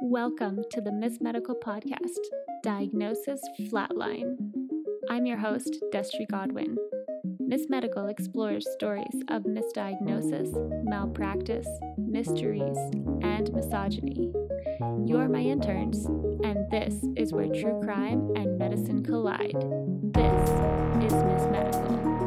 Welcome to the Miss Medical Podcast, Diagnosis Flatline. I'm your host, Destry Godwin. Miss Medical explores stories of misdiagnosis, malpractice, mysteries, and misogyny. You're my interns, and this is where true crime and medicine collide. This is Miss Medical.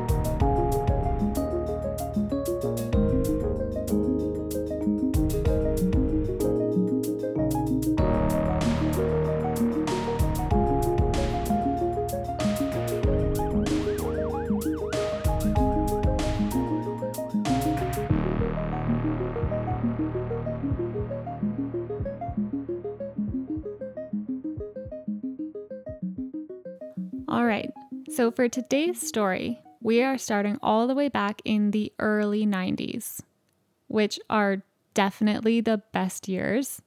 So for today's story, we are starting all the way back in the early 90s, which are definitely the best years.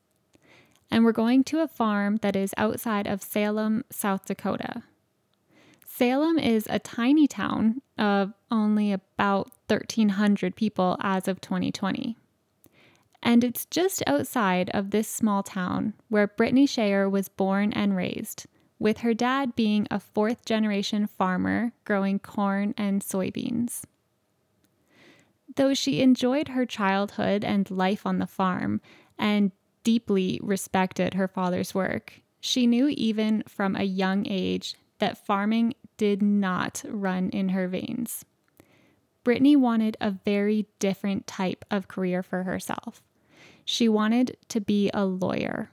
And we're going to a farm that is outside of Salem, South Dakota. Salem is a tiny town of only about 1,300 people as of 2020. And it's just outside of this small town where Brittany Scheier was born and raised with her dad being a fourth generation farmer growing corn and soybeans. Though she enjoyed her childhood and life on the farm and deeply respected her father's work, she knew even from a young age that farming did not run in her veins. Brittany wanted a very different type of career for herself. She wanted to be a lawyer.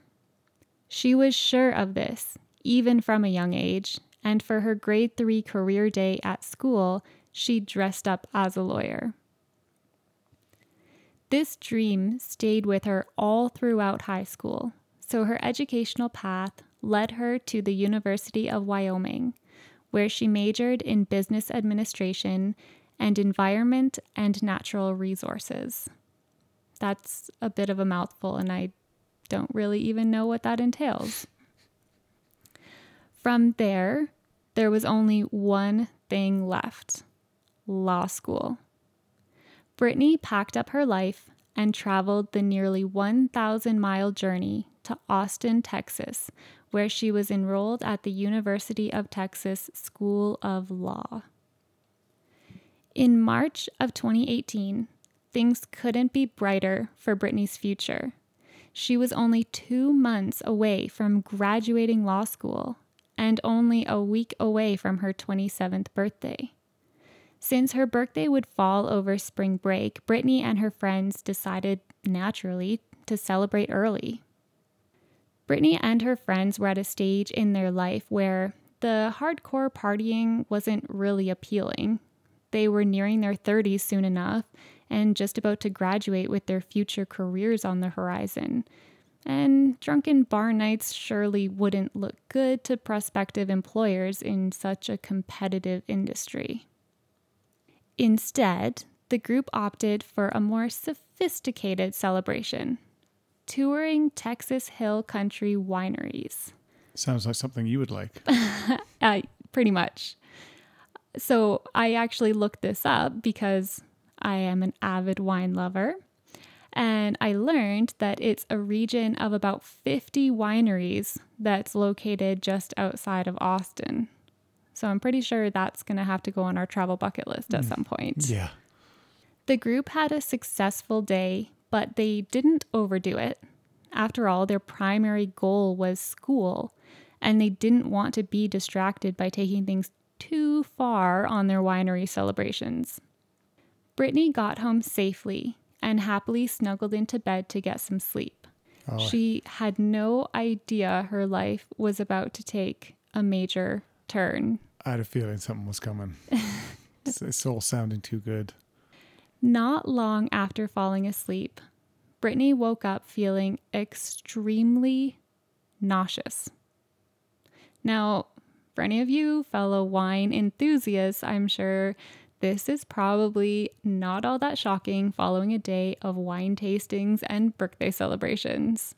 She was sure of this even from a young age, and for her grade three career day at school, she dressed up as a lawyer. This dream stayed with her all throughout high school, so her educational path led her to the University of Wyoming, where she majored in business administration and environment and natural resources. That's a bit of a mouthful, and I don't really even know what that entails. From there, there was only one thing left law school. Brittany packed up her life and traveled the nearly 1,000 mile journey to Austin, Texas, where she was enrolled at the University of Texas School of Law. In March of 2018, things couldn't be brighter for Brittany's future. She was only two months away from graduating law school and only a week away from her 27th birthday. Since her birthday would fall over spring break, Brittany and her friends decided, naturally, to celebrate early. Brittany and her friends were at a stage in their life where the hardcore partying wasn't really appealing. They were nearing their 30s soon enough and just about to graduate with their future careers on the horizon and drunken bar nights surely wouldn't look good to prospective employers in such a competitive industry. Instead, the group opted for a more sophisticated celebration touring Texas Hill Country wineries. Sounds like something you would like. uh, pretty much. So I actually looked this up because I am an avid wine lover. And I learned that it's a region of about 50 wineries that's located just outside of Austin. So I'm pretty sure that's going to have to go on our travel bucket list at mm, some point. Yeah. The group had a successful day, but they didn't overdo it. After all, their primary goal was school, and they didn't want to be distracted by taking things too far on their winery celebrations. Brittany got home safely and happily snuggled into bed to get some sleep. Oh. She had no idea her life was about to take a major turn. I had a feeling something was coming. it's, it's all sounding too good. Not long after falling asleep, Brittany woke up feeling extremely nauseous. Now, for any of you fellow wine enthusiasts, I'm sure this is probably not all that shocking following a day of wine tastings and birthday celebrations.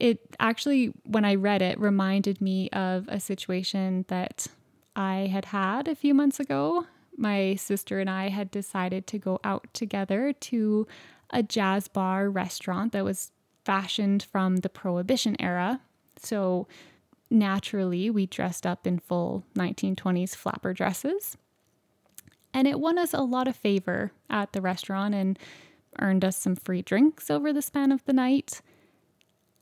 It actually, when I read it, reminded me of a situation that I had had a few months ago. My sister and I had decided to go out together to a jazz bar restaurant that was fashioned from the Prohibition era. So naturally, we dressed up in full 1920s flapper dresses. And it won us a lot of favor at the restaurant and earned us some free drinks over the span of the night.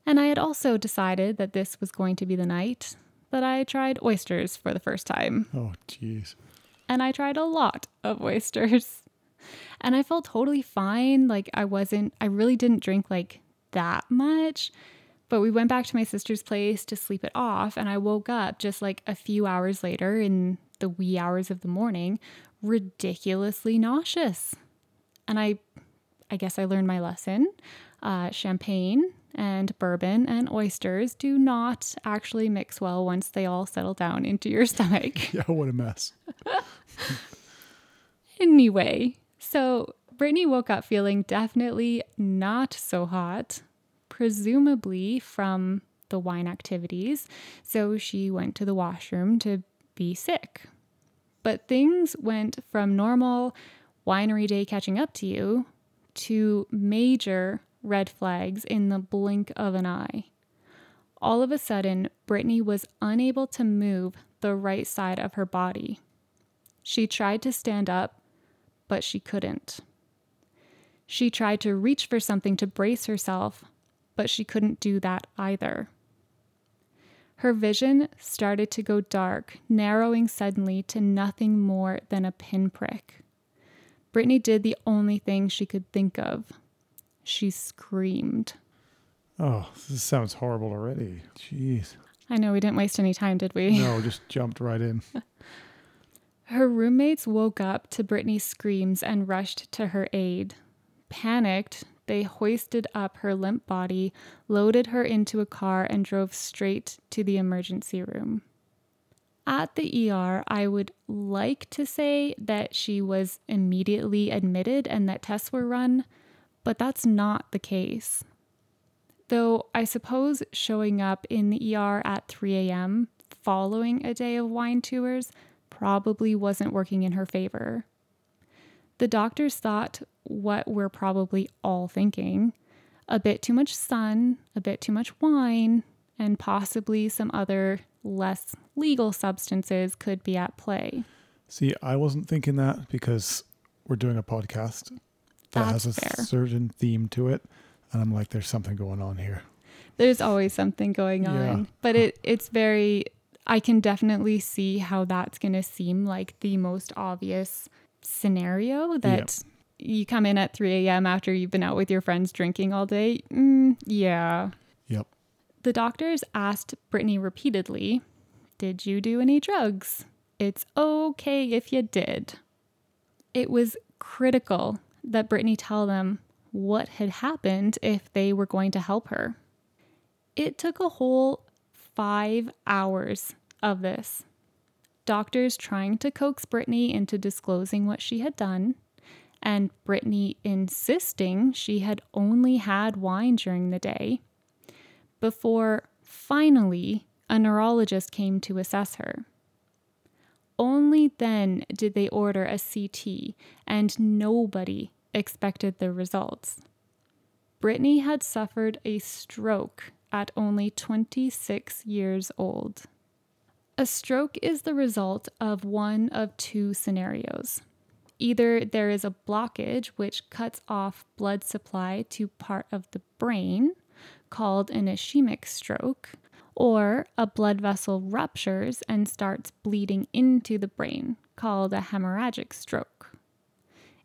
And I had also decided that this was going to be the night that I tried oysters for the first time. Oh, jeez. And I tried a lot of oysters. And I felt totally fine. Like I wasn't, I really didn't drink like that much. But we went back to my sister's place to sleep it off. And I woke up just like a few hours later in the wee hours of the morning, ridiculously nauseous. And I, I guess I learned my lesson. Uh, champagne and bourbon and oysters do not actually mix well once they all settle down into your stomach. Yeah, what a mess. anyway, so Brittany woke up feeling definitely not so hot, presumably from the wine activities. So she went to the washroom to be sick. But things went from normal winery day catching up to you to major red flags in the blink of an eye. All of a sudden, Brittany was unable to move the right side of her body. She tried to stand up, but she couldn't. She tried to reach for something to brace herself, but she couldn't do that either. Her vision started to go dark, narrowing suddenly to nothing more than a pinprick. Brittany did the only thing she could think of she screamed. Oh, this sounds horrible already. Jeez. I know we didn't waste any time, did we? No, just jumped right in. Her roommates woke up to Brittany's screams and rushed to her aid. Panicked, they hoisted up her limp body, loaded her into a car, and drove straight to the emergency room. At the ER, I would like to say that she was immediately admitted and that tests were run, but that's not the case. Though I suppose showing up in the ER at 3 a.m. following a day of wine tours probably wasn't working in her favor. The doctors thought what we're probably all thinking a bit too much sun, a bit too much wine, and possibly some other less legal substances could be at play. See, I wasn't thinking that because we're doing a podcast that That's has a fair. certain theme to it. And I'm like, there's something going on here. There's always something going on, Yeah. but it it's very I can definitely see how that's going to seem like the most obvious scenario that you come in at 3 a.m. after you've been out with your friends drinking all day. Mm, yeah. Yep. The doctors asked Brittany repeatedly, Did you do any drugs? It's okay if you did. It was critical that Brittany tell them what had happened if they were going to help her. It took a whole five hours of this. Doctors trying to coax Brittany into disclosing what she had done, and Brittany insisting she had only had wine during the day, before finally a neurologist came to assess her. Only then did they order a CT, and nobody expected the results. Brittany had suffered a stroke at only 26 years old. A stroke is the result of one of two scenarios. Either there is a blockage which cuts off blood supply to part of the brain, called an ischemic stroke, or a blood vessel ruptures and starts bleeding into the brain, called a hemorrhagic stroke.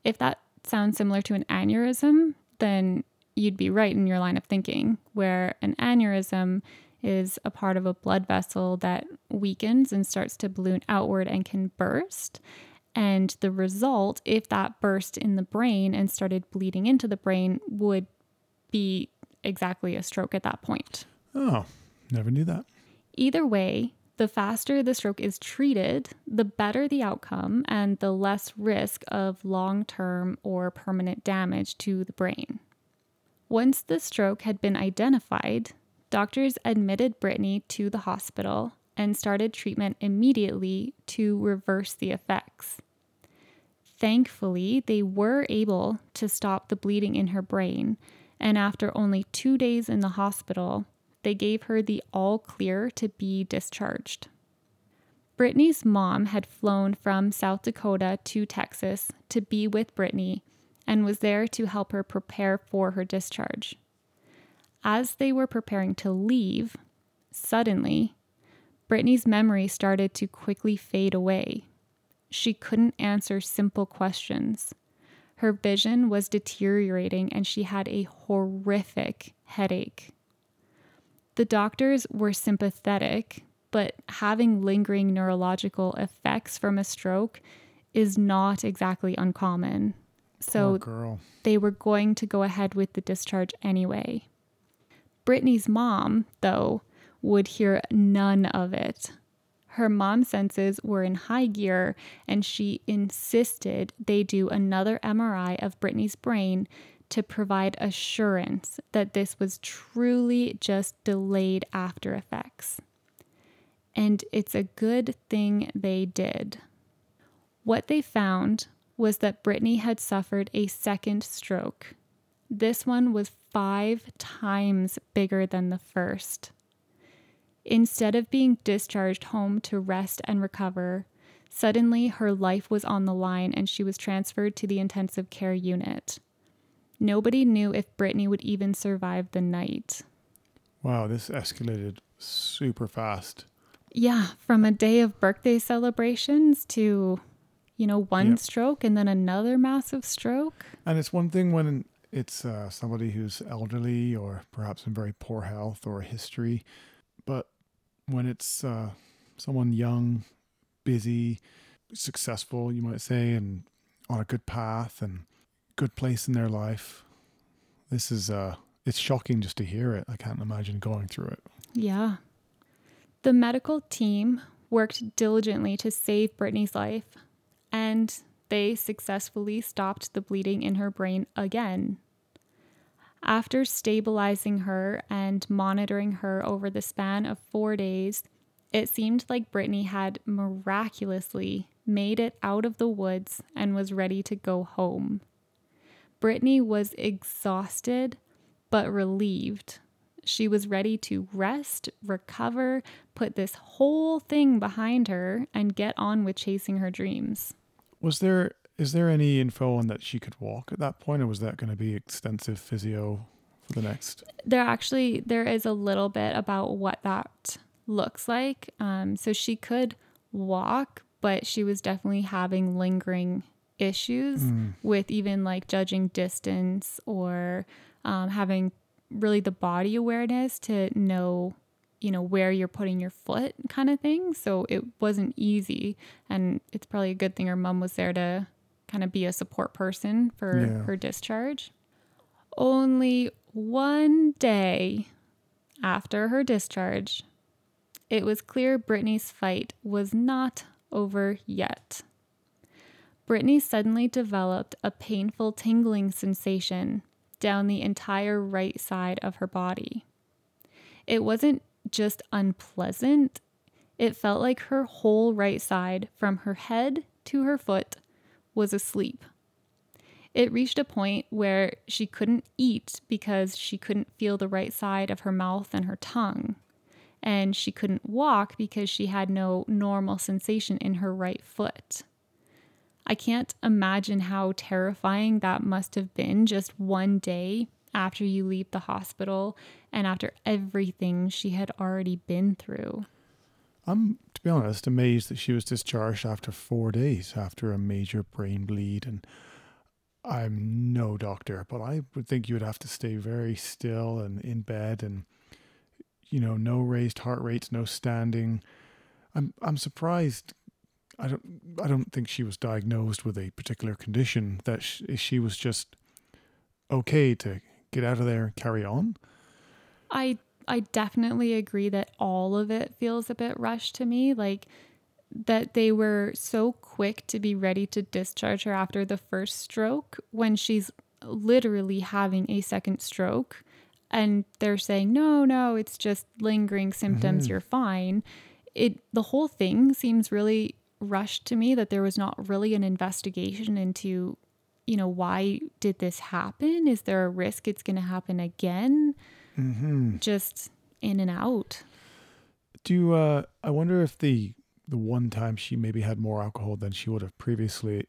If that sounds similar to an aneurysm, then you'd be right in your line of thinking, where an aneurysm is a part of a blood vessel that weakens and starts to balloon outward and can burst. And the result, if that burst in the brain and started bleeding into the brain, would be exactly a stroke at that point. Oh, never knew that. Either way, the faster the stroke is treated, the better the outcome and the less risk of long term or permanent damage to the brain. Once the stroke had been identified, doctors admitted Brittany to the hospital and started treatment immediately to reverse the effects. Thankfully, they were able to stop the bleeding in her brain, And after only two days in the hospital, they gave her the all clear to be discharged. Brittany's mom had flown from South Dakota to Texas to be with Brittany and was there to help her prepare for her discharge. As they were preparing to leave, suddenly, Brittany's memory started to quickly fade away. She couldn't answer simple questions. Her vision was deteriorating and she had a horrific headache. The doctors were sympathetic, but having lingering neurological effects from a stroke is not exactly uncommon. So they were going to go ahead with the discharge anyway. Brittany's mom, though, would hear none of it. Her mom's senses were in high gear, and she insisted they do another MRI of Brittany's brain to provide assurance that this was truly just delayed after effects. And it's a good thing they did. What they found was that Brittany had suffered a second stroke. This one was five times bigger than the first. Instead of being discharged home to rest and recover, suddenly her life was on the line and she was transferred to the intensive care unit. Nobody knew if Brittany would even survive the night. Wow, this escalated super fast. Yeah, from a day of birthday celebrations to, you know, one yep. stroke and then another massive stroke. And it's one thing when it's uh, somebody who's elderly or perhaps in very poor health or history, but when it's uh, someone young, busy, successful, you might say, and on a good path and good place in their life. This is uh it's shocking just to hear it. I can't imagine going through it. Yeah. The medical team worked diligently to save Brittany's life, and they successfully stopped the bleeding in her brain again. After stabilizing her and monitoring her over the span of four days, it seemed like Brittany had miraculously made it out of the woods and was ready to go home. Brittany was exhausted but relieved. She was ready to rest, recover, put this whole thing behind her, and get on with chasing her dreams. Was there is there any info on that she could walk at that point, or was that going to be extensive physio for the next? There actually there is a little bit about what that looks like. Um, so she could walk, but she was definitely having lingering issues mm. with even like judging distance or um, having really the body awareness to know you know where you're putting your foot kind of thing so it wasn't easy and it's probably a good thing her mom was there to kind of be a support person for yeah. her discharge only one day after her discharge it was clear brittany's fight was not over yet Brittany suddenly developed a painful tingling sensation down the entire right side of her body. It wasn't just unpleasant, it felt like her whole right side, from her head to her foot, was asleep. It reached a point where she couldn't eat because she couldn't feel the right side of her mouth and her tongue. And she couldn't walk because she had no normal sensation in her right foot. I can't imagine how terrifying that must have been just one day after you leave the hospital and after everything she had already been through. I'm, to be honest, amazed that she was discharged after four days after a major brain bleed. And I'm no doctor, but I would think you would have to stay very still and in bed and, you know, no raised heart rates, no standing. I'm, I'm surprised I don't I don't think she was diagnosed with a particular condition that she, she was just okay to get out of there and carry on. I I definitely agree that all of it feels a bit rushed to me like that they were so quick to be ready to discharge her after the first stroke when she's literally having a second stroke and they're saying no no it's just lingering symptoms mm-hmm. you're fine it the whole thing seems really rushed to me that there was not really an investigation into you know, why did this happen? Is there a risk it's going to happen again? Mm-hmm. Just in and out. Do you, uh, I wonder if the the one time she maybe had more alcohol than she would have previously,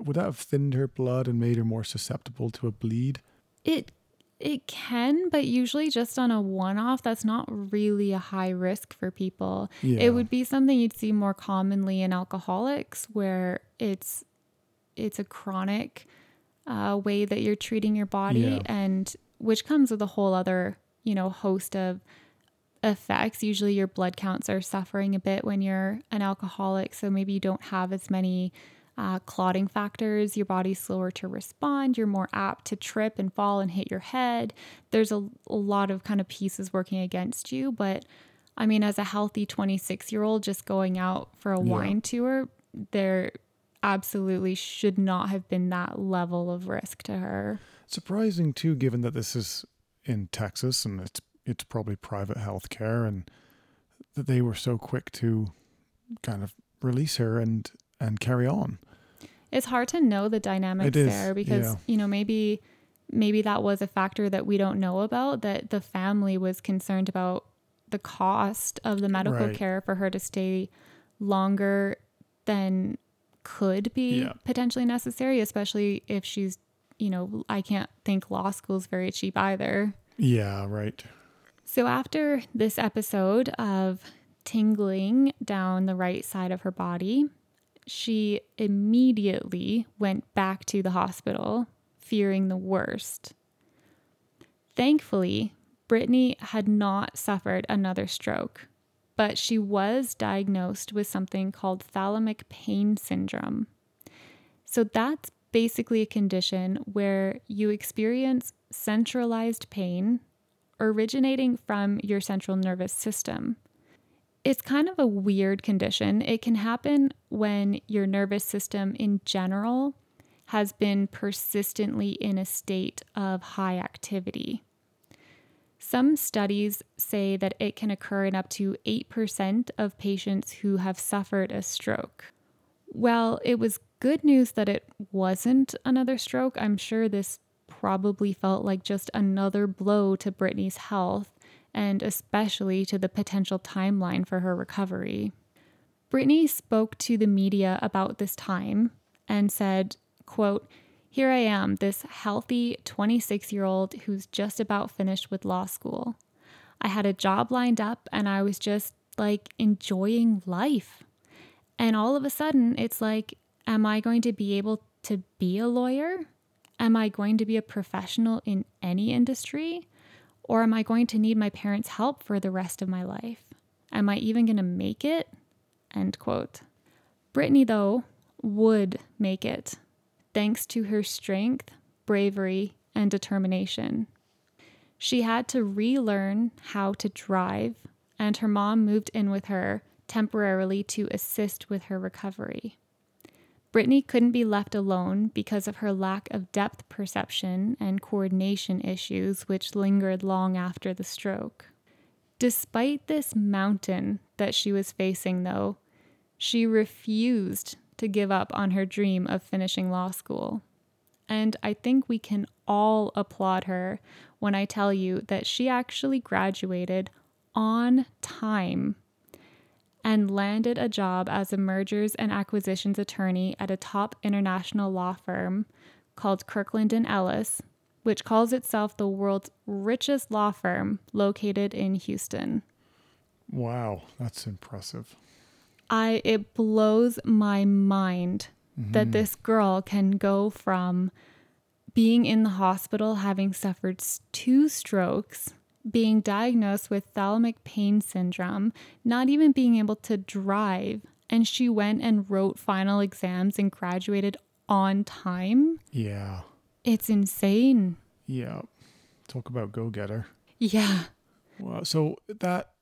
would that have thinned her blood and made her more susceptible to a bleed? It it can, but usually just on a one off, that's not really a high risk for people. Yeah. It would be something you'd see more commonly in alcoholics where it's it's a chronic uh, way that you're treating your body Yeah. and which comes with a whole other, you know, host of effects. Usually your blood counts are suffering a bit when you're an alcoholic, so maybe you don't have as many uh, clotting factors. Your body's slower to respond. You're more apt to trip and fall and hit your head. There's a, a lot of kind of pieces working against you. But I mean, as a healthy 26 year old just going out for a Yeah. wine tour, there absolutely should not have been that level of risk to her. Surprising too, given that this is in Texas and it's it's probably private health care, and that they were so quick to kind of release her and and carry on. It's hard to know the dynamics is, there because yeah. you know maybe maybe that was a factor that we don't know about that the family was concerned about the cost of the medical Right. care for her to stay longer than could be Yeah. potentially necessary especially if she's you know I can't think law school's very cheap either. Yeah, right. So after this episode of tingling down the right side of her body, she immediately went back to the hospital, fearing the worst. Thankfully, Brittany had not suffered another stroke, but she was diagnosed with something called thalamic pain syndrome. So that's basically a condition where you experience centralized pain originating from your central nervous system. It's kind of a weird condition. It can happen when your nervous system in general has been persistently in a state of high activity. Some studies say that it can occur in up to 8% of patients who have suffered a stroke. Well, it was good news that it wasn't another stroke. I'm sure this probably felt like just another blow to Brittany's health and especially to the potential timeline for her recovery. Brittany spoke to the media about this time and said, quote, here I am, this healthy 26 year old who's just about finished with law school. I had a job lined up and I was just like enjoying life. And all of a sudden, it's like, am I going to be able to be a lawyer? Am I going to be a professional in any industry? Or am I going to need my parents' help for the rest of my life? Am I even going to make it? End quote. Brittany, though, would make it, thanks to her strength, bravery, and determination. She had to relearn how to drive, and her mom moved in with her temporarily to assist with her recovery. Brittany couldn't be left alone because of her lack of depth perception and coordination issues, which lingered long after the stroke. Despite this mountain that she was facing, though, she refused to give up on her dream of finishing law school. And I think we can all applaud her when I tell you that she actually graduated on time and landed a job as a mergers and acquisitions attorney at a top international law firm called Kirkland and Ellis, which calls itself the world's richest law firm located in Houston. Wow, that's impressive. I it blows my mind that mm-hmm. this girl can go from being in the hospital having suffered two strokes, being diagnosed with thalamic pain syndrome, not even being able to drive, and she went and wrote final exams and graduated on time. Yeah, It's insane. yeah. Talk about go getter. Yeah. Well, so that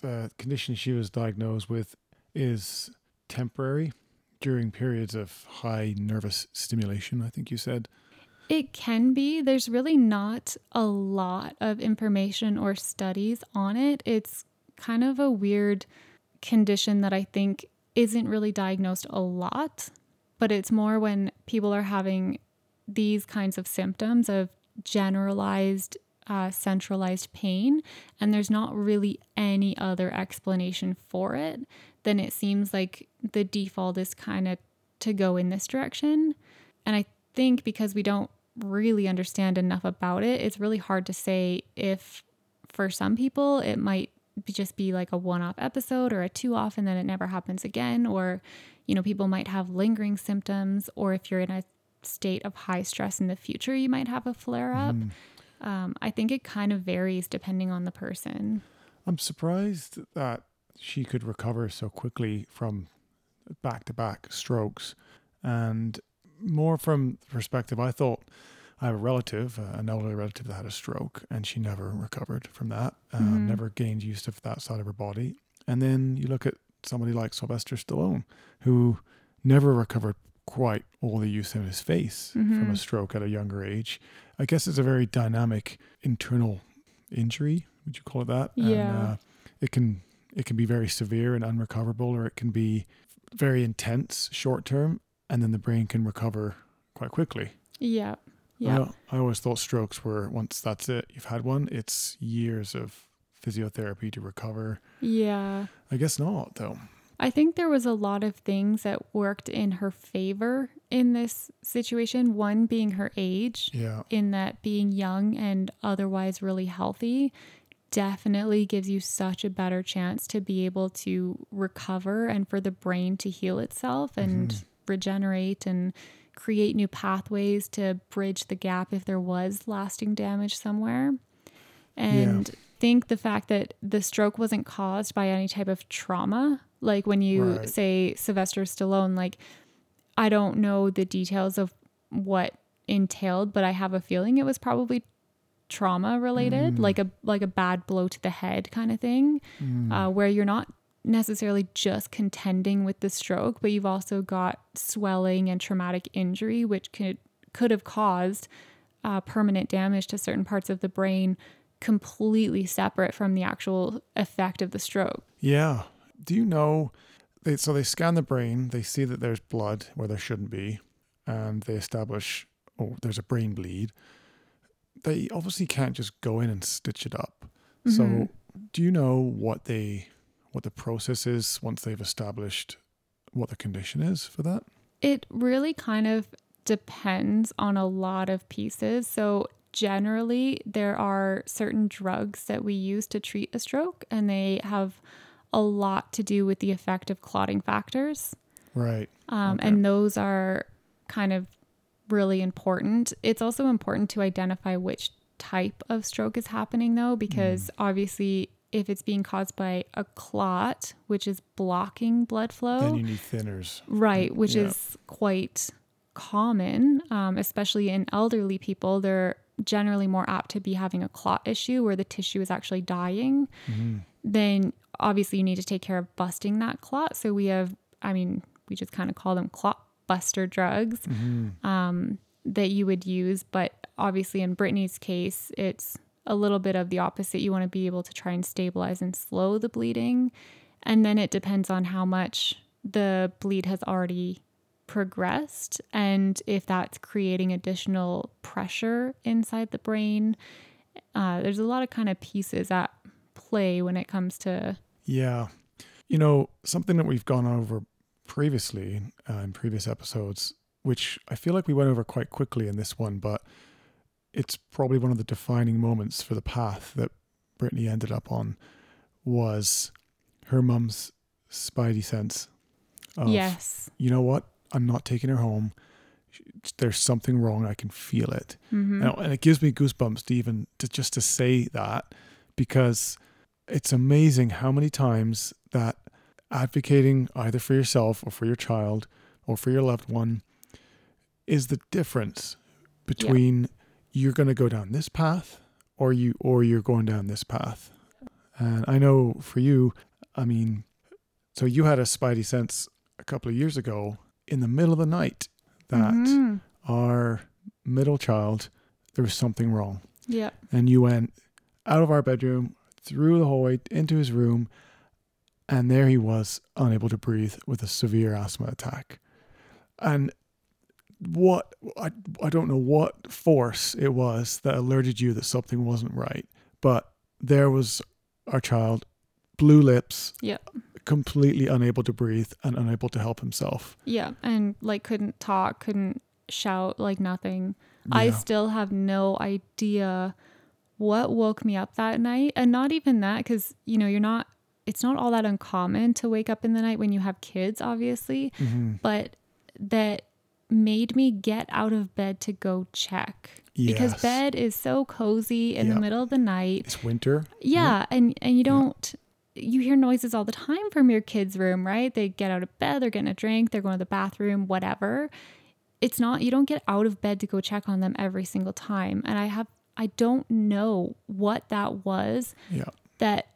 the condition she was diagnosed with is temporary during periods of high nervous stimulation. I think you said. It can be. There's really not a lot of information or studies on it. It's kind of a weird condition that I think isn't really diagnosed a lot, but it's more when people are having these kinds of symptoms of generalized uh, centralized pain and there's not really any other explanation for it, then it seems like the default is kind of to go in this direction. And I think because we don't really understand enough about it, it's really hard to say if for some people it might just be like a one off episode or a two off and then it never happens again. Or, you know, people might have lingering symptoms, or if you're in a state of high stress in the future, you might have a flare up. Mm. Um, I think it kind of varies depending on the person. I'm surprised that she could recover so quickly from back to back strokes. And more from the perspective, I thought I have a relative, uh, an elderly relative that had a stroke, and she never recovered from that, uh, mm-hmm. never gained use of that side of her body. And then you look at somebody like Sylvester Stallone, who never recovered quite all the use in his face mm-hmm. from a stroke at a younger age. I guess it's a very dynamic internal injury. Would you call it that? Yeah. And, uh, it can it can be very severe and unrecoverable, or it can be very intense short term, and then the brain can recover quite quickly. Yeah. Yeah. I, I always thought strokes were once that's it, you've had one, it's years of physiotherapy to recover. Yeah. I guess not, though. I think there was a lot of things that worked in her favor in this situation. One being her age, yeah. in that being young and otherwise really healthy definitely gives you such a better chance to be able to recover and for the brain to heal itself and mm-hmm. Regenerate and create new pathways to bridge the gap if there was lasting damage somewhere. And yeah. think the fact that the stroke wasn't caused by any type of trauma, like when you right. say Sylvester Stallone, like I don't know the details of what entailed, but I have a feeling it was probably trauma related, mm. like a like a bad blow to the head kind of thing, mm. uh, where you're not necessarily just contending with the stroke, but you've also got swelling and traumatic injury, which could could have caused uh, permanent damage to certain parts of the brain, completely separate from the actual effect of the stroke. Yeah. Do you know? They, so they scan the brain. They see that there's blood where there shouldn't be, and they establish oh there's a brain bleed. They obviously can't just go in and stitch it up. Mm-hmm. So do you know what they what the process is once they've established what the condition is for that? It really kind of depends on a lot of pieces. So, generally, there are certain drugs that we use to treat a stroke, and they have a lot to do with the effect of clotting factors. Right. Um, okay. And those are kind of really important. It's also important to identify which type of stroke is happening, though, because mm. obviously if it's being caused by a clot, which is blocking blood flow. Then you need thinners. Right, which yeah. is quite common, um, especially in elderly people. They're generally more apt to be having a clot issue where the tissue is actually dying. Mm-hmm. Then obviously you need to take care of busting that clot. So we have, I mean, we just kind of call them clot buster drugs mm-hmm. um, that you would use. But obviously in Brittany's case, it's a little bit of the opposite. You want to be able to try and stabilize and slow the bleeding. And then it depends on how much the bleed has already progressed and if that's creating additional pressure inside the brain. Uh, there's a lot of kind of pieces at play when it comes to. Yeah. You know, something that we've gone over previously uh, in previous episodes, which I feel like we went over quite quickly in this one, but it's probably one of the defining moments for the path that Brittany ended up on was her mum's spidey sense of, yes. you know what? I'm not taking her home. There's something wrong. I can feel it. Mm-hmm. And, and it gives me goosebumps to even to just to say that because it's amazing how many times that advocating either for yourself or for your child or for your loved one is the difference between you're going to go down this path or you or you're going down this path. And I know for you, I mean, so you had a spidey sense a couple of years ago in the middle of the night that mm-hmm. our middle child there was something wrong. Yeah. And you went out of our bedroom, through the hallway into his room, and there he was, unable to breathe with a severe asthma attack. And what I, I don't know what force it was that alerted you that something wasn't right, but there was our child, blue lips, Yeah. completely unable to breathe and unable to help himself. Yeah. And like couldn't talk, couldn't shout, like nothing. I still have no idea what woke me up that night. And not even that, because, you know, you're not, it's not all that uncommon to wake up in the night when you have kids, obviously, Mhm. but that made me get out of bed to go check. Because bed is so cozy in Yeah. the middle of the night. It's winter. Yeah, and and you don't you hear noises all the time from your kids' room, right? They get out of bed, they're getting a drink, they're going to the bathroom, whatever. It's not you don't get out of bed to go check on them every single time. And I have I don't know what that was Yeah. that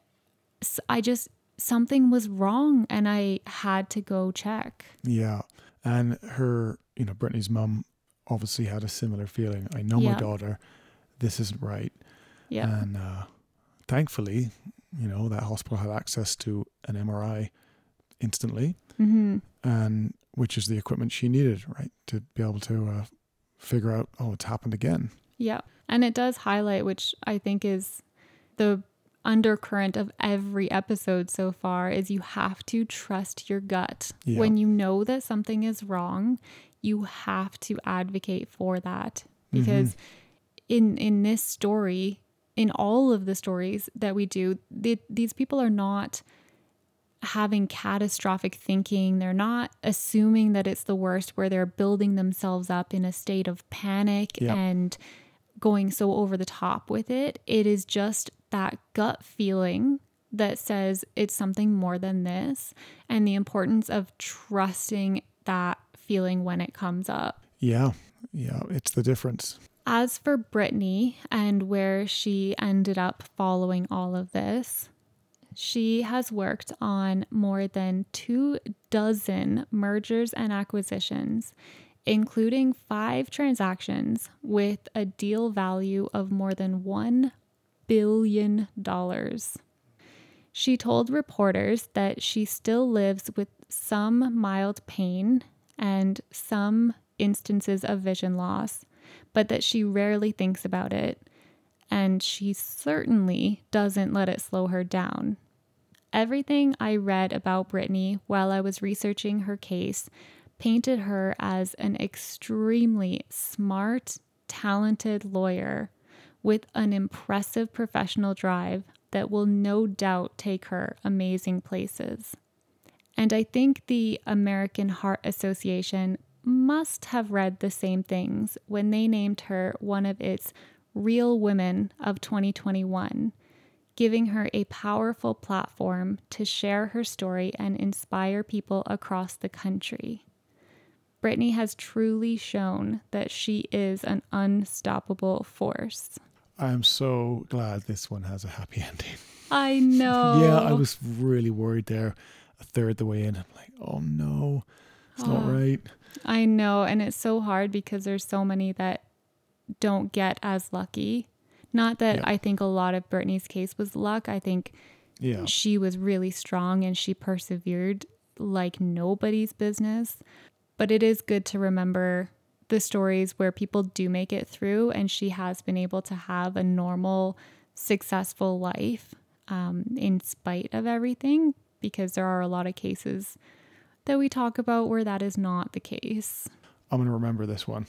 I just something was wrong and I had to go check. Yeah. And her, you know, Brittany's mum obviously had a similar feeling. I know Yeah. my daughter, this isn't right. Yeah. And uh, thankfully, you know, that hospital had access to an MRI instantly, Mhm. and which is the equipment she needed, right, to be able to uh, figure out, oh, it's happened again. Yeah. And it does highlight, which I think is the undercurrent of every episode so far, is you have to trust your gut. Yeah. When you know that something is wrong, you have to advocate for that. Mm-hmm. Because in in this story, in all of the stories that we do, the, these people are not having catastrophic thinking. They're not assuming that it's the worst, where they're building themselves up in a state of panic Yep. and going so over the top with it. It is just that gut feeling that says it's something more than this, and the importance of trusting that feeling when it comes up. Yeah. Yeah. It's the difference. As for Brittany and where she ended up following all of this, she has worked on more than two dozen mergers and acquisitions, including five transactions with a deal value of more than $1 billion. She told reporters that she still lives with some mild pain and some instances of vision loss, but that she rarely thinks about it, and she certainly doesn't let it slow her down. Everything I read about Brittany while I was researching her case painted her as an extremely smart, talented lawyer with an impressive professional drive that will no doubt take her amazing places. And I think the American Heart Association must have read the same things when they named her one of its Real Women of 2021, giving her a powerful platform to share her story and inspire people across the country. Brittany has truly shown that she is an unstoppable force. I'm so glad this one has a happy ending. I know. Yeah, I was really worried there a third the way in. I'm like, oh no, it's not right. I know, and it's so hard because there's so many that don't get as lucky. Not that Yeah. I think a lot of Brittany's case was luck. I think Yeah. she was really strong and she persevered like nobody's business. But it is good to remember the stories where people do make it through and she has been able to have a normal, successful life um, in spite of everything because there are a lot of cases that we talk about where that is not the case. I'm going to remember this one.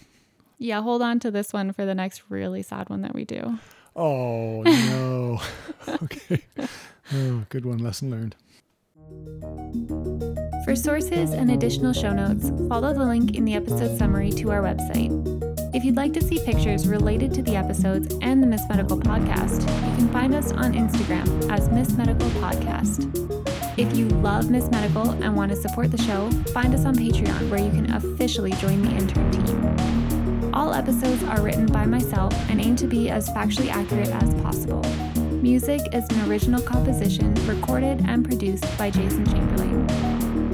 Yeah, hold on to this one for the next really sad one that we do. Oh no. okay. Oh, good one. Lesson learned. For sources and additional show notes, follow the link in the episode summary to our website. If you'd like to see pictures related to the episodes and the Miss Medical podcast, you can find us on Instagram as Miss Medical Podcast. If you love Miss Medical and want to support the show, find us on Patreon where you can officially join the intern team. All episodes are written by myself and aim to be as factually accurate as possible. Music is an original composition recorded and produced by Jason Chamberlain.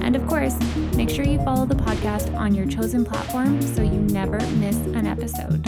And of course, make sure you follow the podcast on your chosen platform so you never miss an episode.